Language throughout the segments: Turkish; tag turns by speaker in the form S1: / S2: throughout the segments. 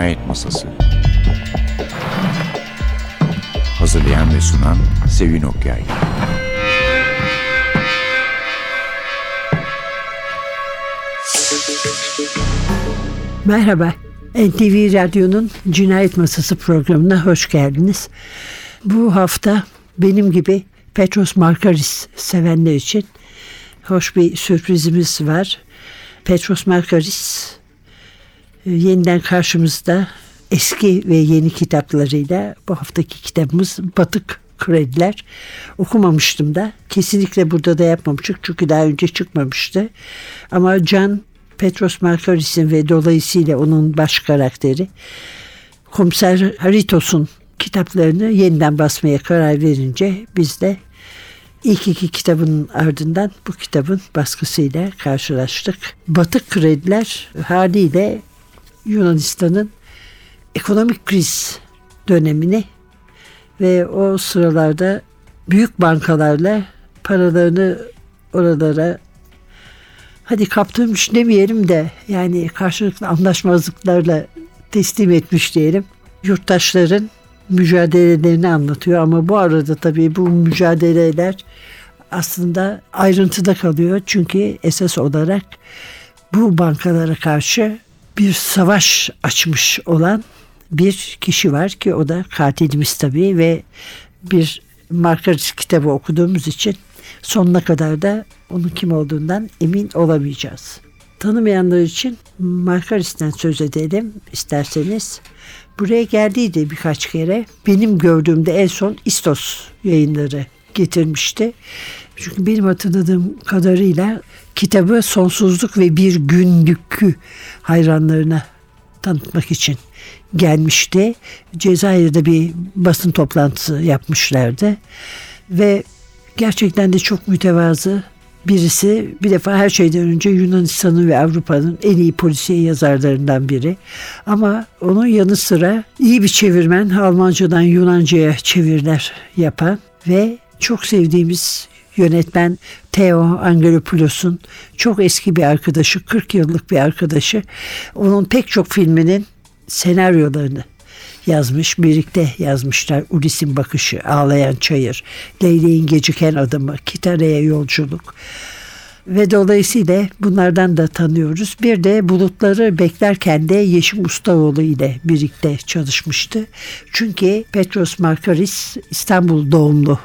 S1: Cinayet Masası Hazırlayan ve sunan Sevin Okyay
S2: Merhaba. NTV Radyo'nun Cinayet Masası programına hoş geldiniz. Bu hafta benim gibi Petros Markaris sevenler için hoş bir sürprizimiz var. Petros Markaris yeniden karşımızda eski ve yeni kitaplarıyla bu haftaki kitabımız Batık Krediler. Okumamıştım da kesinlikle burada da yapmamıştık çünkü daha önce çıkmamıştı. Ama Can Petros Markaris'in ve dolayısıyla onun baş karakteri Komiser Haritos'un kitaplarını yeniden basmaya karar verince biz de ilk iki kitabın ardından bu kitabın baskısıyla karşılaştık. Batık krediler haliyle Yunanistan'ın ekonomik kriz dönemini ve o sıralarda büyük bankalarla paralarını oralara hadi kaptırmış demeyelim de yani karşılıklı anlaşmazlıklarla teslim etmiş diyelim. Yurttaşların mücadelelerini anlatıyor ama bu arada tabii bu mücadeleler aslında ayrıntıda kalıyor. Çünkü esas olarak bu bankalara karşı bir savaş açmış olan bir kişi var ki o da katilimiz tabii ve bir Markaris kitabı okuduğumuz için sonuna kadar da onun kim olduğundan emin olamayacağız. Tanımayanlar için Markaris'ten söz edelim isterseniz. Buraya geldiydi birkaç kere. Benim gördüğümde en son İstos yayınları getirmişti. Çünkü benim hatırladığım kadarıyla kitabı sonsuzluk ve bir günlükü hayranlarına tanıtmak için gelmişti. Cezayir'de bir basın toplantısı yapmışlardı. Ve gerçekten de çok mütevazı birisi. Bir defa her şeyden önce Yunanistan'ın ve Avrupa'nın en iyi polisiye yazarlarından biri. Ama onun yanı sıra iyi bir çevirmen, Almancadan Yunanca'ya çeviriler yapan ve çok sevdiğimiz yönetmen Theo Angelopoulos'un çok eski bir arkadaşı, 40 yıllık bir arkadaşı. Onun pek çok filminin senaryolarını yazmış. Birlikte yazmışlar. Ulis'in Bakışı, Ağlayan Çayır, Leyleğin Geciken Adımı, Kitara'ya Yolculuk. Ve dolayısıyla bunlardan da tanıyoruz. Bir de bulutları beklerken de Yeşim Ustaoğlu ile birlikte çalışmıştı. Çünkü Petros Markaris İstanbul doğumlu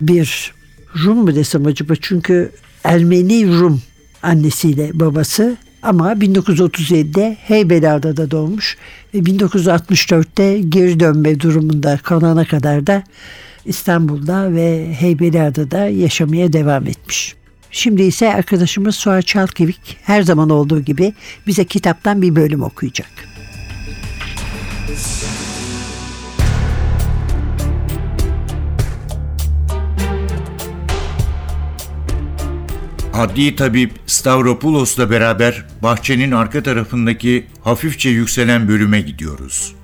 S2: bir Rum mu desem acaba? Çünkü Ermeni Rum annesiyle babası ama 1937'de Heybeliada'da doğmuş ve 1964'te geri dönme durumunda kalana kadar da İstanbul'da ve Heybeliada'da yaşamaya devam etmiş. Şimdi ise arkadaşımız Suat Çalkevik her zaman olduğu gibi bize kitaptan bir bölüm okuyacak.
S1: Adli tabip Stavropulos'la beraber bahçenin arka tarafındaki hafifçe yükselen bölüme gidiyoruz.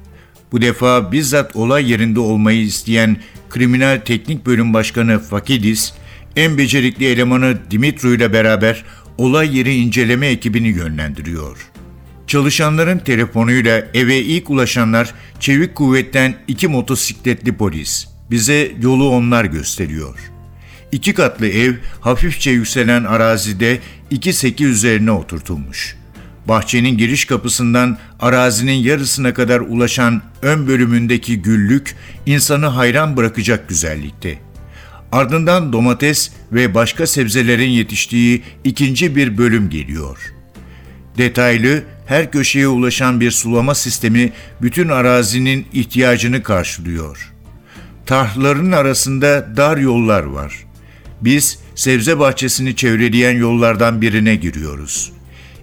S1: Bu defa bizzat olay yerinde olmayı isteyen Kriminal Teknik Bölüm Başkanı Fakidis, en becerikli elemanı Dimitru ile beraber olay yeri inceleme ekibini yönlendiriyor. Çalışanların telefonuyla eve ilk ulaşanlar çevik kuvvetten iki motosikletli polis. Bize yolu onlar gösteriyor.'' İki katlı ev hafifçe yükselen arazide iki seki üzerine oturtulmuş. Bahçenin giriş kapısından arazinin yarısına kadar ulaşan ön bölümündeki güllük insanı hayran bırakacak güzellikte. Ardından domates ve başka sebzelerin yetiştiği ikinci bir bölüm geliyor. Detaylı, her köşeye ulaşan bir sulama sistemi bütün arazinin ihtiyacını karşılıyor. Tarhların arasında dar yollar var. Biz sebze bahçesini çevreleyen yollardan birine giriyoruz.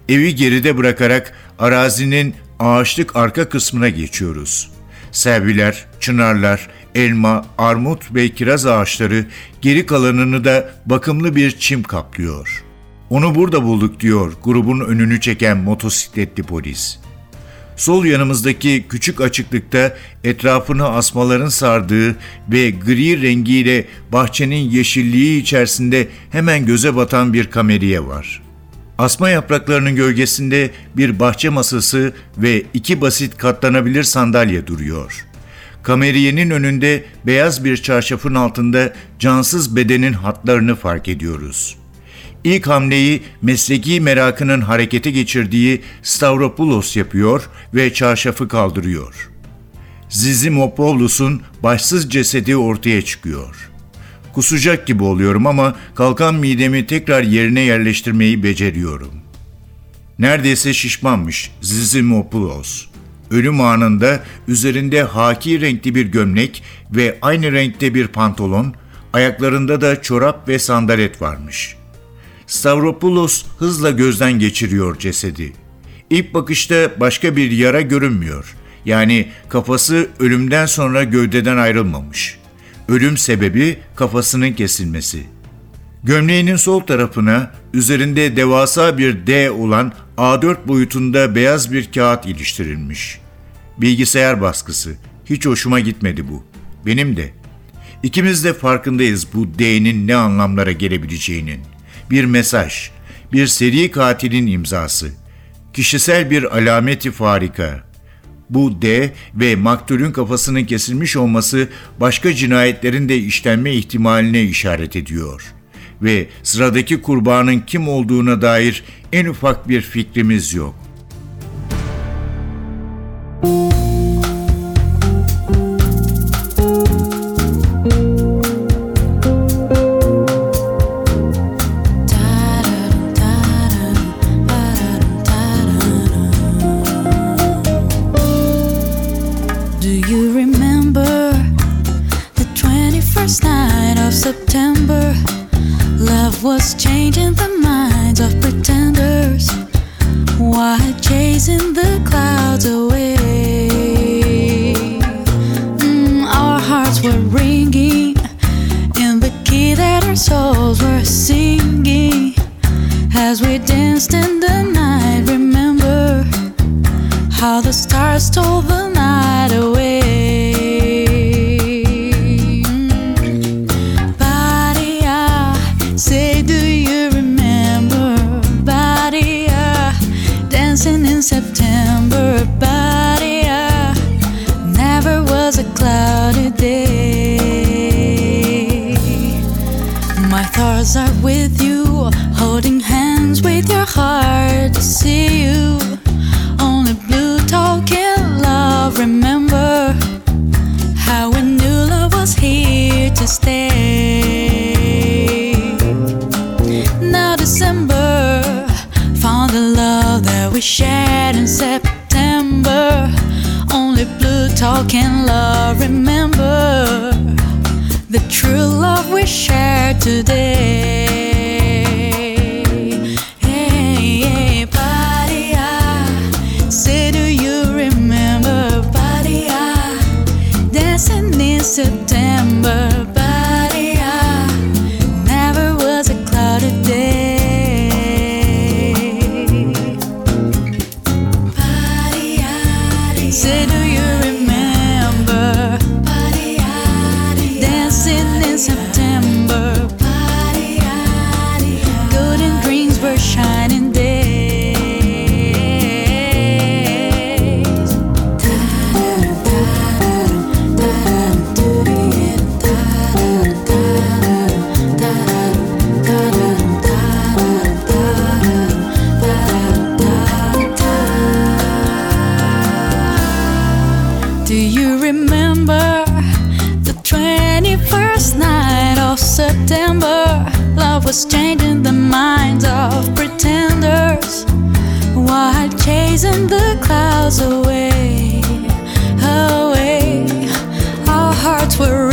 S1: Evi geride bırakarak arazinin ağaçlık arka kısmına geçiyoruz. Serviler, çınarlar, elma, armut ve kiraz ağaçları geri kalanını da bakımlı bir çim kaplıyor. Onu burada bulduk diyor grubun önünü çeken motosikletli polis.'' Sol yanımızdaki küçük açıklıkta etrafını asmaların sardığı ve gri rengiyle bahçenin yeşilliği içerisinde hemen göze batan bir kameriye var. Asma yapraklarının gölgesinde bir bahçe masası ve iki basit katlanabilir sandalye duruyor. Kameriyenin önünde beyaz bir çarşafın altında cansız bedenin hatlarını fark ediyoruz. İlk hamleyi mesleki merakının harekete geçirdiği Stavropoulos yapıyor ve çarşafı kaldırıyor. Zizimopoulus'un başsız cesedi ortaya çıkıyor. Kusacak gibi oluyorum ama kalkan midemi tekrar yerine yerleştirmeyi beceriyorum. Neredeyse şişmanmış Zizimopoulos. Ölüm anında üzerinde haki renkli bir gömlek ve aynı renkte bir pantolon, ayaklarında da çorap ve sandalet varmış. Stavropoulos hızla gözden geçiriyor cesedi. İlk bakışta başka bir yara görünmüyor. Yani kafası ölümden sonra gövdeden ayrılmamış. Ölüm sebebi kafasının kesilmesi. Gömleğinin sol tarafına üzerinde devasa bir D olan A4 boyutunda beyaz bir kağıt iliştirilmiş. Bilgisayar baskısı. Hiç hoşuma gitmedi bu. Benim de. İkimiz de farkındayız bu D'nin ne anlamlara gelebileceğinin. Bir mesaj, bir seri katilin imzası. Kişisel bir alameti farika. Bu D ve maktulün kafasının kesilmiş olması başka cinayetlerin de işlenme ihtimaline işaret ediyor. Ve sıradaki kurbanın kim olduğuna dair en ufak bir fikrimiz yok.
S3: While chasing the clouds away. Mm, our hearts were ringing in the key that our souls were singing as we danced in the night. Remember how the stars stole the were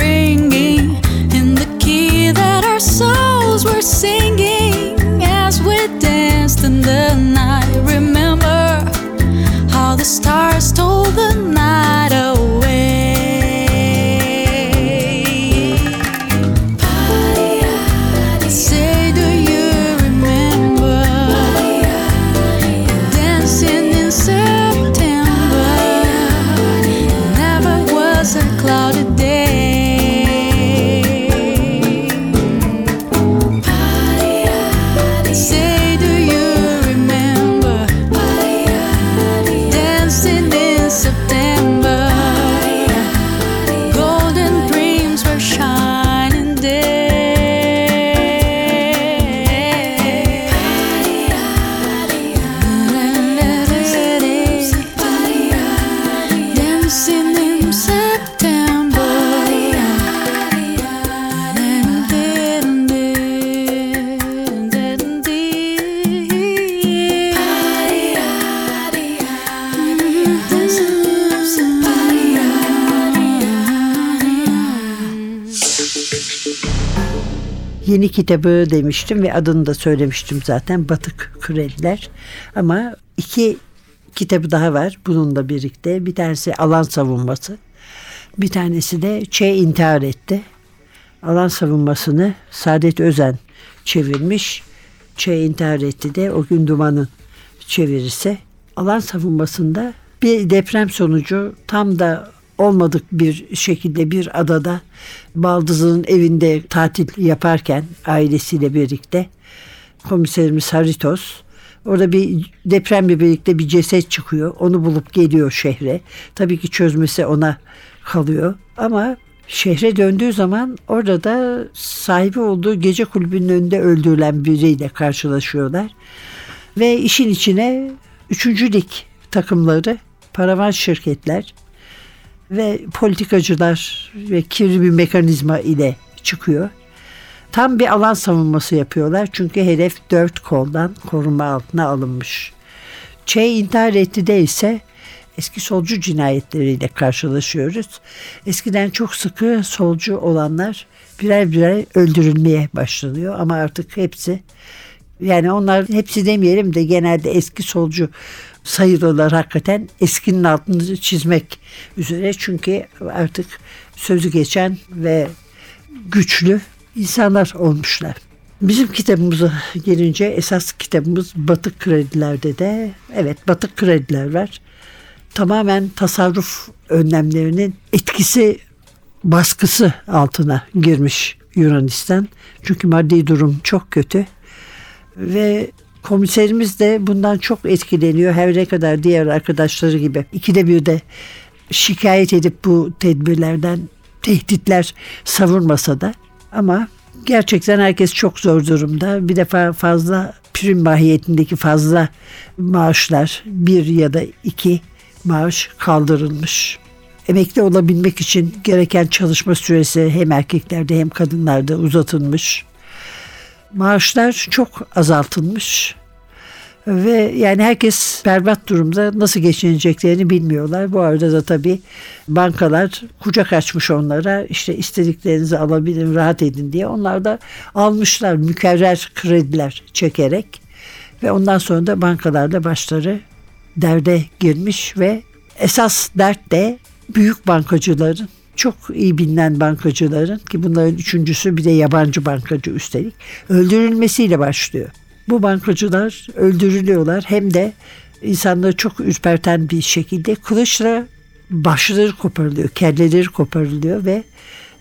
S2: kitabı demiştim ve adını da söylemiştim zaten Batık Krediler. Ama iki kitabı daha var bununla birlikte. Bir tanesi alan savunması. Bir tanesi de Ç intihar etti. Alan savunmasını Saadet Özen çevirmiş. Ç intihar etti de o gün dumanın çevirisi. Alan savunmasında bir deprem sonucu tam da olmadık bir şekilde bir adada Baldız'ın evinde tatil yaparken ailesiyle birlikte komiserimiz Haritos orada bir depremle birlikte bir ceset çıkıyor. Onu bulup geliyor şehre. Tabii ki çözmesi ona kalıyor ama şehre döndüğü zaman orada da sahibi olduğu gece kulübünün önünde öldürülen biriyle karşılaşıyorlar. Ve işin içine üçüncü lig takımları, paravan şirketler ve politikacılar ve kirli bir mekanizma ile çıkıyor. Tam bir alan savunması yapıyorlar çünkü hedef dört koldan koruma altına alınmış. Ç intihar etti de ise eski solcu cinayetleriyle karşılaşıyoruz. Eskiden çok sıkı solcu olanlar birer birer öldürülmeye başlanıyor ama artık hepsi yani onlar hepsi demeyelim de genelde eski solcu sayılırlar hakikaten eskinin altını çizmek üzere çünkü artık sözü geçen ve güçlü insanlar olmuşlar. Bizim kitabımıza gelince esas kitabımız Batık Kredilerde de evet Batık Krediler var. Tamamen tasarruf önlemlerinin etkisi baskısı altına girmiş Yunanistan. Çünkü maddi durum çok kötü ve komiserimiz de bundan çok etkileniyor. Her ne kadar diğer arkadaşları gibi ikide bir de şikayet edip bu tedbirlerden tehditler savurmasa da ama gerçekten herkes çok zor durumda. Bir defa fazla prim mahiyetindeki fazla maaşlar bir ya da iki maaş kaldırılmış. Emekli olabilmek için gereken çalışma süresi hem erkeklerde hem kadınlarda uzatılmış maaşlar çok azaltılmış ve yani herkes berbat durumda nasıl geçineceklerini bilmiyorlar. Bu arada da tabii bankalar kucak açmış onlara işte istediklerinizi alabilin rahat edin diye. Onlar da almışlar mükerrer krediler çekerek ve ondan sonra da bankalarda başları derde girmiş ve esas dert de büyük bankacıların çok iyi bilinen bankacıların ki bunların üçüncüsü bir de yabancı bankacı üstelik öldürülmesiyle başlıyor. Bu bankacılar öldürülüyorlar hem de insanları çok ürperten bir şekilde kılıçla başları koparılıyor, kelleleri koparılıyor ve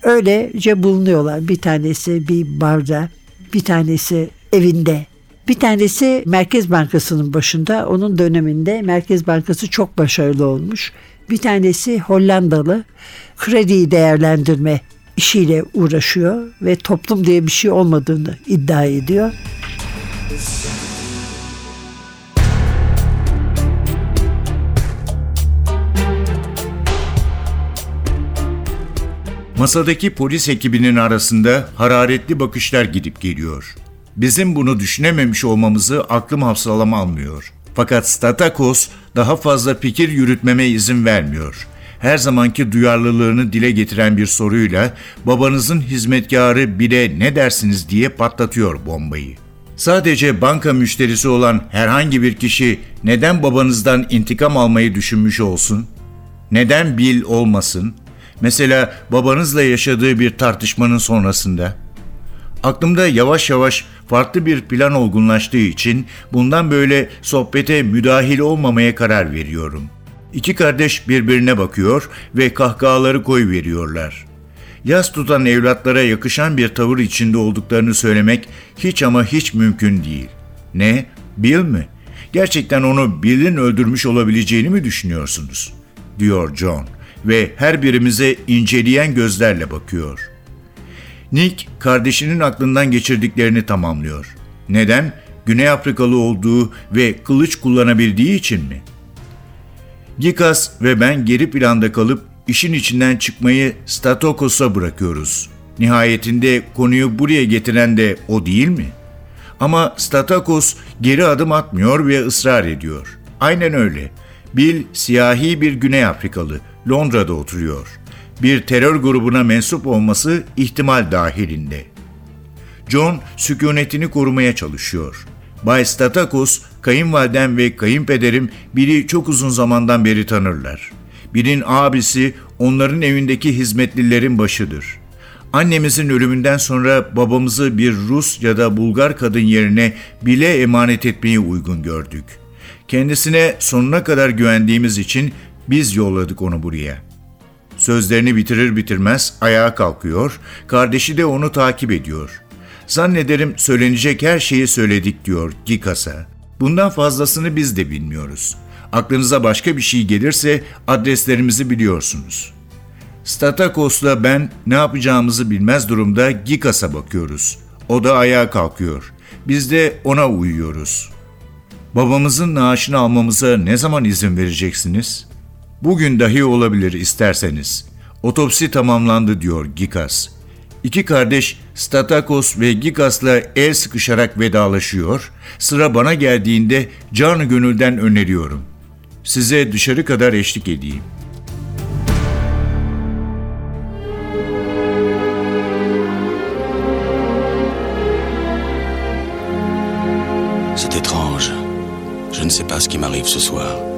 S2: öylece bulunuyorlar. Bir tanesi bir barda, bir tanesi evinde, bir tanesi Merkez Bankası'nın başında. Onun döneminde Merkez Bankası çok başarılı olmuş. Bir tanesi Hollandalı krediyi değerlendirme işiyle uğraşıyor ve toplum diye bir şey olmadığını iddia ediyor.
S1: Masadaki polis ekibinin arasında hararetli bakışlar gidip geliyor. Bizim bunu düşünememiş olmamızı aklım hafsalam almıyor. Fakat Statakos daha fazla fikir yürütmeme izin vermiyor. Her zamanki duyarlılığını dile getiren bir soruyla babanızın hizmetkarı bile ne dersiniz diye patlatıyor bombayı. Sadece banka müşterisi olan herhangi bir kişi neden babanızdan intikam almayı düşünmüş olsun? Neden Bill olmasın? Mesela babanızla yaşadığı bir tartışmanın sonrasında. Aklımda yavaş yavaş farklı bir plan olgunlaştığı için bundan böyle sohbete müdahil olmamaya karar veriyorum. İki kardeş birbirine bakıyor ve kahkahaları koy veriyorlar. Yas tutan evlatlara yakışan bir tavır içinde olduklarını söylemek hiç ama hiç mümkün değil. Ne? Bill mi? Gerçekten onu Bill'in öldürmüş olabileceğini mi düşünüyorsunuz? diyor John ve her birimize inceleyen gözlerle bakıyor. Nick kardeşinin aklından geçirdiklerini tamamlıyor. Neden? Güney Afrikalı olduğu ve kılıç kullanabildiği için mi? Gikas ve ben geri planda kalıp işin içinden çıkmayı Statokos'a bırakıyoruz. Nihayetinde konuyu buraya getiren de o değil mi? Ama Statakos geri adım atmıyor ve ısrar ediyor. Aynen öyle. Bill siyahi bir Güney Afrikalı, Londra'da oturuyor. Bir terör grubuna mensup olması ihtimal dahilinde. John sükunetini korumaya çalışıyor. Bay Statakos, kayınvalidem ve kayınpederim biri çok uzun zamandan beri tanırlar. Birinin abisi onların evindeki hizmetlilerin başıdır. Annemizin ölümünden sonra babamızı bir Rus ya da Bulgar kadın yerine bile emanet etmeyi uygun gördük. Kendisine sonuna kadar güvendiğimiz için biz yolladık onu buraya. Sözlerini bitirir bitirmez ayağa kalkıyor, kardeşi de onu takip ediyor. Zannederim söylenecek her şeyi söyledik diyor Gikas'a. Bundan fazlasını biz de bilmiyoruz. Aklınıza başka bir şey gelirse adreslerimizi biliyorsunuz. Statakos'la ben ne yapacağımızı bilmez durumda Gikas'a bakıyoruz. O da ayağa kalkıyor. Biz de ona uyuyoruz. Babamızın naaşını almamıza ne zaman izin vereceksiniz? Bugün dahi olabilir isterseniz. Otopsi tamamlandı diyor Gikas. İki kardeş Statakos ve Gikas'la el sıkışarak vedalaşıyor. Sıra bana geldiğinde canı gönülden öneriyorum. Size dışarı kadar eşlik edeyim.
S4: C'est étrange. Je ne sais pas ce qui m'arrive ce soir.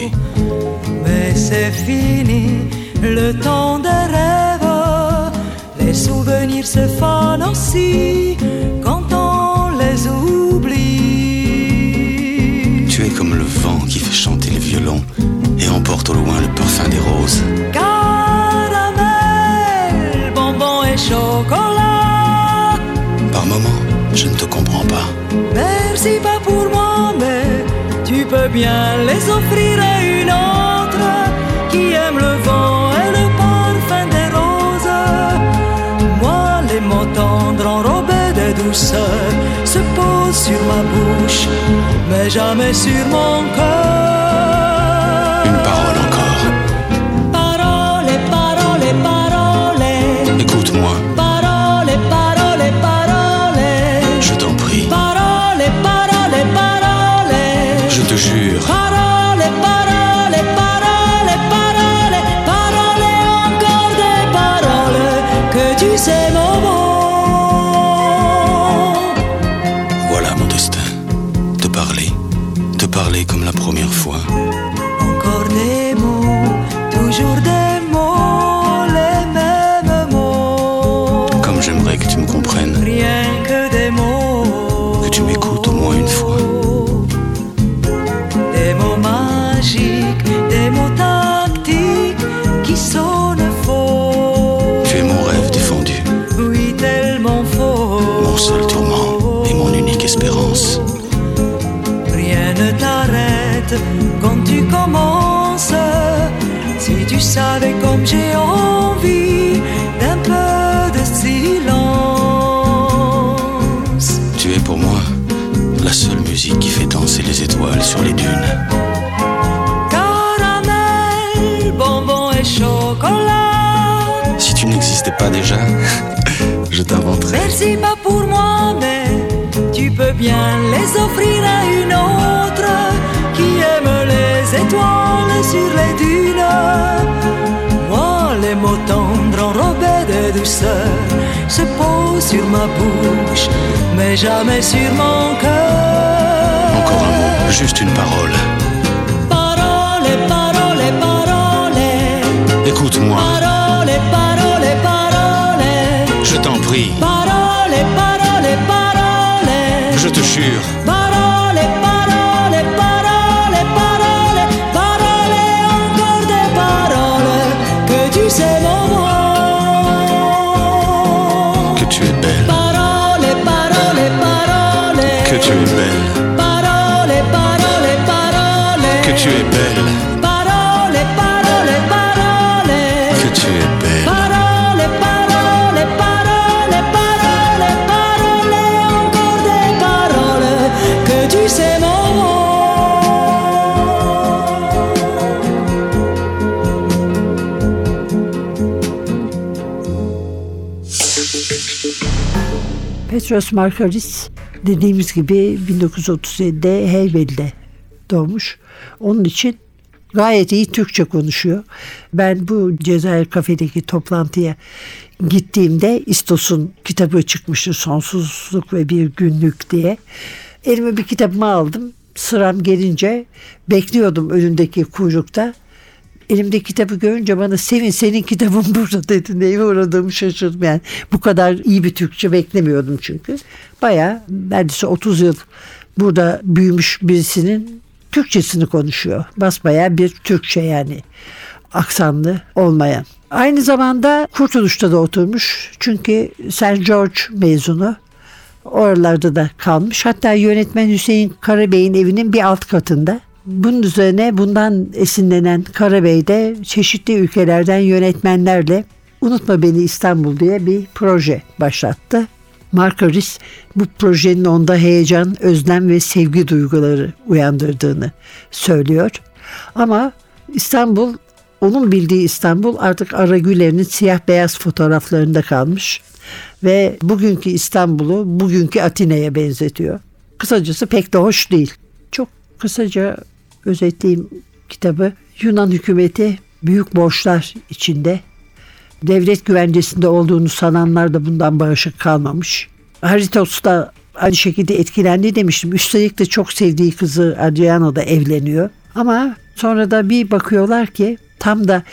S5: C'est fini, le temps des rêves. Les souvenirs se fanent aussi quand on les oublie.
S4: Tu es comme le vent qui fait chanter le violon et emporte au loin le parfum des roses.
S5: Caramel, bonbon et chocolat.
S4: Par moments, je ne te comprends pas.
S5: Merci pas pour moi, mais tu peux bien les offrir à une autre mais jamais sur mon cœur.
S4: Déjà, je t'inventerais.
S5: Merci pas pour moi, mais tu peux bien les offrir à une autre qui aime les étoiles sur les dunes. Moi, les mots tendres enrobés de douceur se posent sur ma bouche, mais jamais sur mon cœur.
S4: Encore un mot, juste une parole.
S5: Parole, parole, parole.
S4: Écoute-moi, prie,
S5: Parole, parole, parole.
S4: je te jure.
S5: Parole, parole, parole, parole, parole, encore des paroles que tu sais mot.
S4: Que tu es belle,
S5: Parole, parole, parole.
S4: que tu es belle,
S5: Parole, parole, parole.
S4: que tu es belle,
S2: Petros Markaris dediğimiz gibi 1937'de Heybeli'de doğmuş. Onun için gayet iyi Türkçe konuşuyor. Ben bu Cezayir kafedeki toplantıya gittiğimde İstos'un kitabı çıkmıştı Sonsuzluk ve Bir Günlük diye. Elime bir kitabımı aldım. Sıram gelince bekliyordum önündeki kuyrukta. Elimde kitabı görünce bana Sevin senin kitabın burada dedi. Neye uğradığımı şaşırdım yani. Bu kadar iyi bir Türkçe beklemiyordum çünkü. Baya neredeyse 30 yıl burada büyümüş birisinin Türkçesini konuşuyor. Basbaya bir Türkçe yani aksanlı olmayan. Aynı zamanda Kurtuluş'ta da oturmuş. Çünkü St. George mezunu. Oralarda da kalmış. Hatta yönetmen Hüseyin Karabey'in evinin bir alt katında. Bunun üzerine bundan esinlenen Karabey de çeşitli ülkelerden yönetmenlerle Unutma Beni İstanbul diye bir proje başlattı. Markaris bu projenin onda heyecan, özlem ve sevgi duyguları uyandırdığını söylüyor. Ama İstanbul, onun bildiği İstanbul artık Ara Güler'in siyah beyaz fotoğraflarında kalmış ve bugünkü İstanbul'u bugünkü Atina'ya benzetiyor. Kısacası pek de hoş değil. Çok kısaca özetleyeyim kitabı. Yunan hükümeti büyük borçlar içinde. Devlet güvencesinde olduğunu sananlar da bundan bağışık kalmamış. Haritos da aynı şekilde etkilendi demiştim. Üstelik de çok sevdiği kızı Adriana da evleniyor. Ama sonra da bir bakıyorlar ki tam da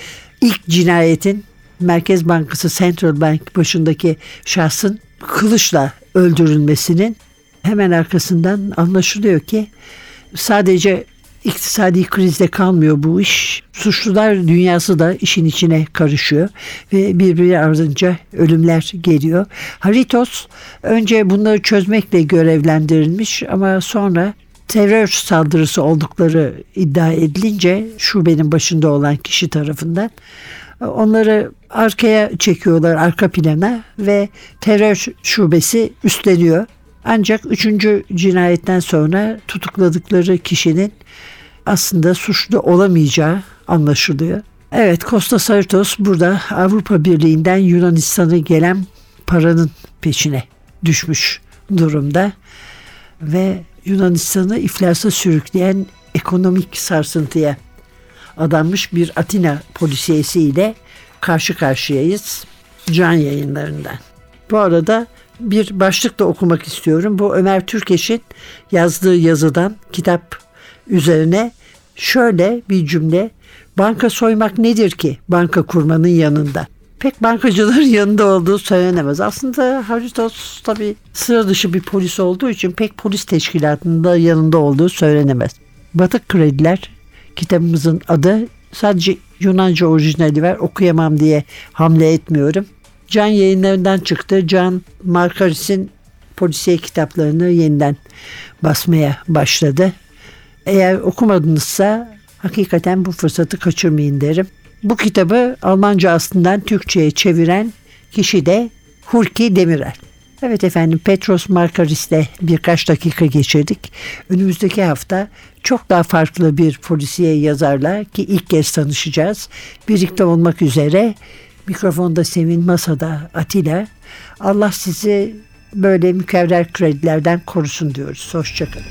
S2: ilk cinayetin Merkez Bankası Central Bank başındaki şahsın kılıçla öldürülmesinin hemen arkasından anlaşılıyor ki sadece iktisadi krizde kalmıyor bu iş. Suçlular dünyası da işin içine karışıyor ve birbiri ardınca ölümler geliyor. Haritos önce bunları çözmekle görevlendirilmiş ama sonra terör saldırısı oldukları iddia edilince şubenin başında olan kişi tarafından onları arkaya çekiyorlar arka plana ve terör şubesi üstleniyor. Ancak üçüncü cinayetten sonra tutukladıkları kişinin aslında suçlu olamayacağı anlaşılıyor. Evet Costa Sartos burada Avrupa Birliği'nden Yunanistan'a gelen paranın peşine düşmüş durumda ve Yunanistan'ı iflasa sürükleyen ekonomik sarsıntıya adanmış bir Atina polisiyesiyle karşı karşıyayız can yayınlarından. Bu arada bir başlık da okumak istiyorum. Bu Ömer Türkeş'in yazdığı yazıdan kitap üzerine şöyle bir cümle. Banka soymak nedir ki banka kurmanın yanında? Pek bankacıların yanında olduğu söylenemez. Aslında Haritos tabi sıra dışı bir polis olduğu için pek polis teşkilatında yanında olduğu söylenemez. Batık Krediler kitabımızın adı sadece Yunanca orijinali var okuyamam diye hamle etmiyorum. Can yayınlarından çıktı. Can Markaris'in polisiye kitaplarını yeniden basmaya başladı. Eğer okumadınızsa hakikaten bu fırsatı kaçırmayın derim. Bu kitabı Almanca aslından Türkçe'ye çeviren kişi de Hulki Demirel. Evet efendim Petros Markaris'le birkaç dakika geçirdik. Önümüzdeki hafta çok daha farklı bir polisiye yazarla ki ilk kez tanışacağız. Birlikte olmak üzere mikrofonda Sevin Masada Atilla. Allah sizi böyle mükevver kredilerden korusun diyoruz. Hoşçakalın.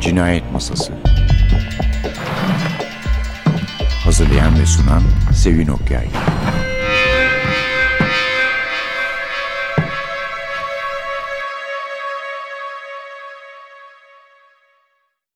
S1: Cinayet Masası Hazırlayan ve sunan Sevin Okyay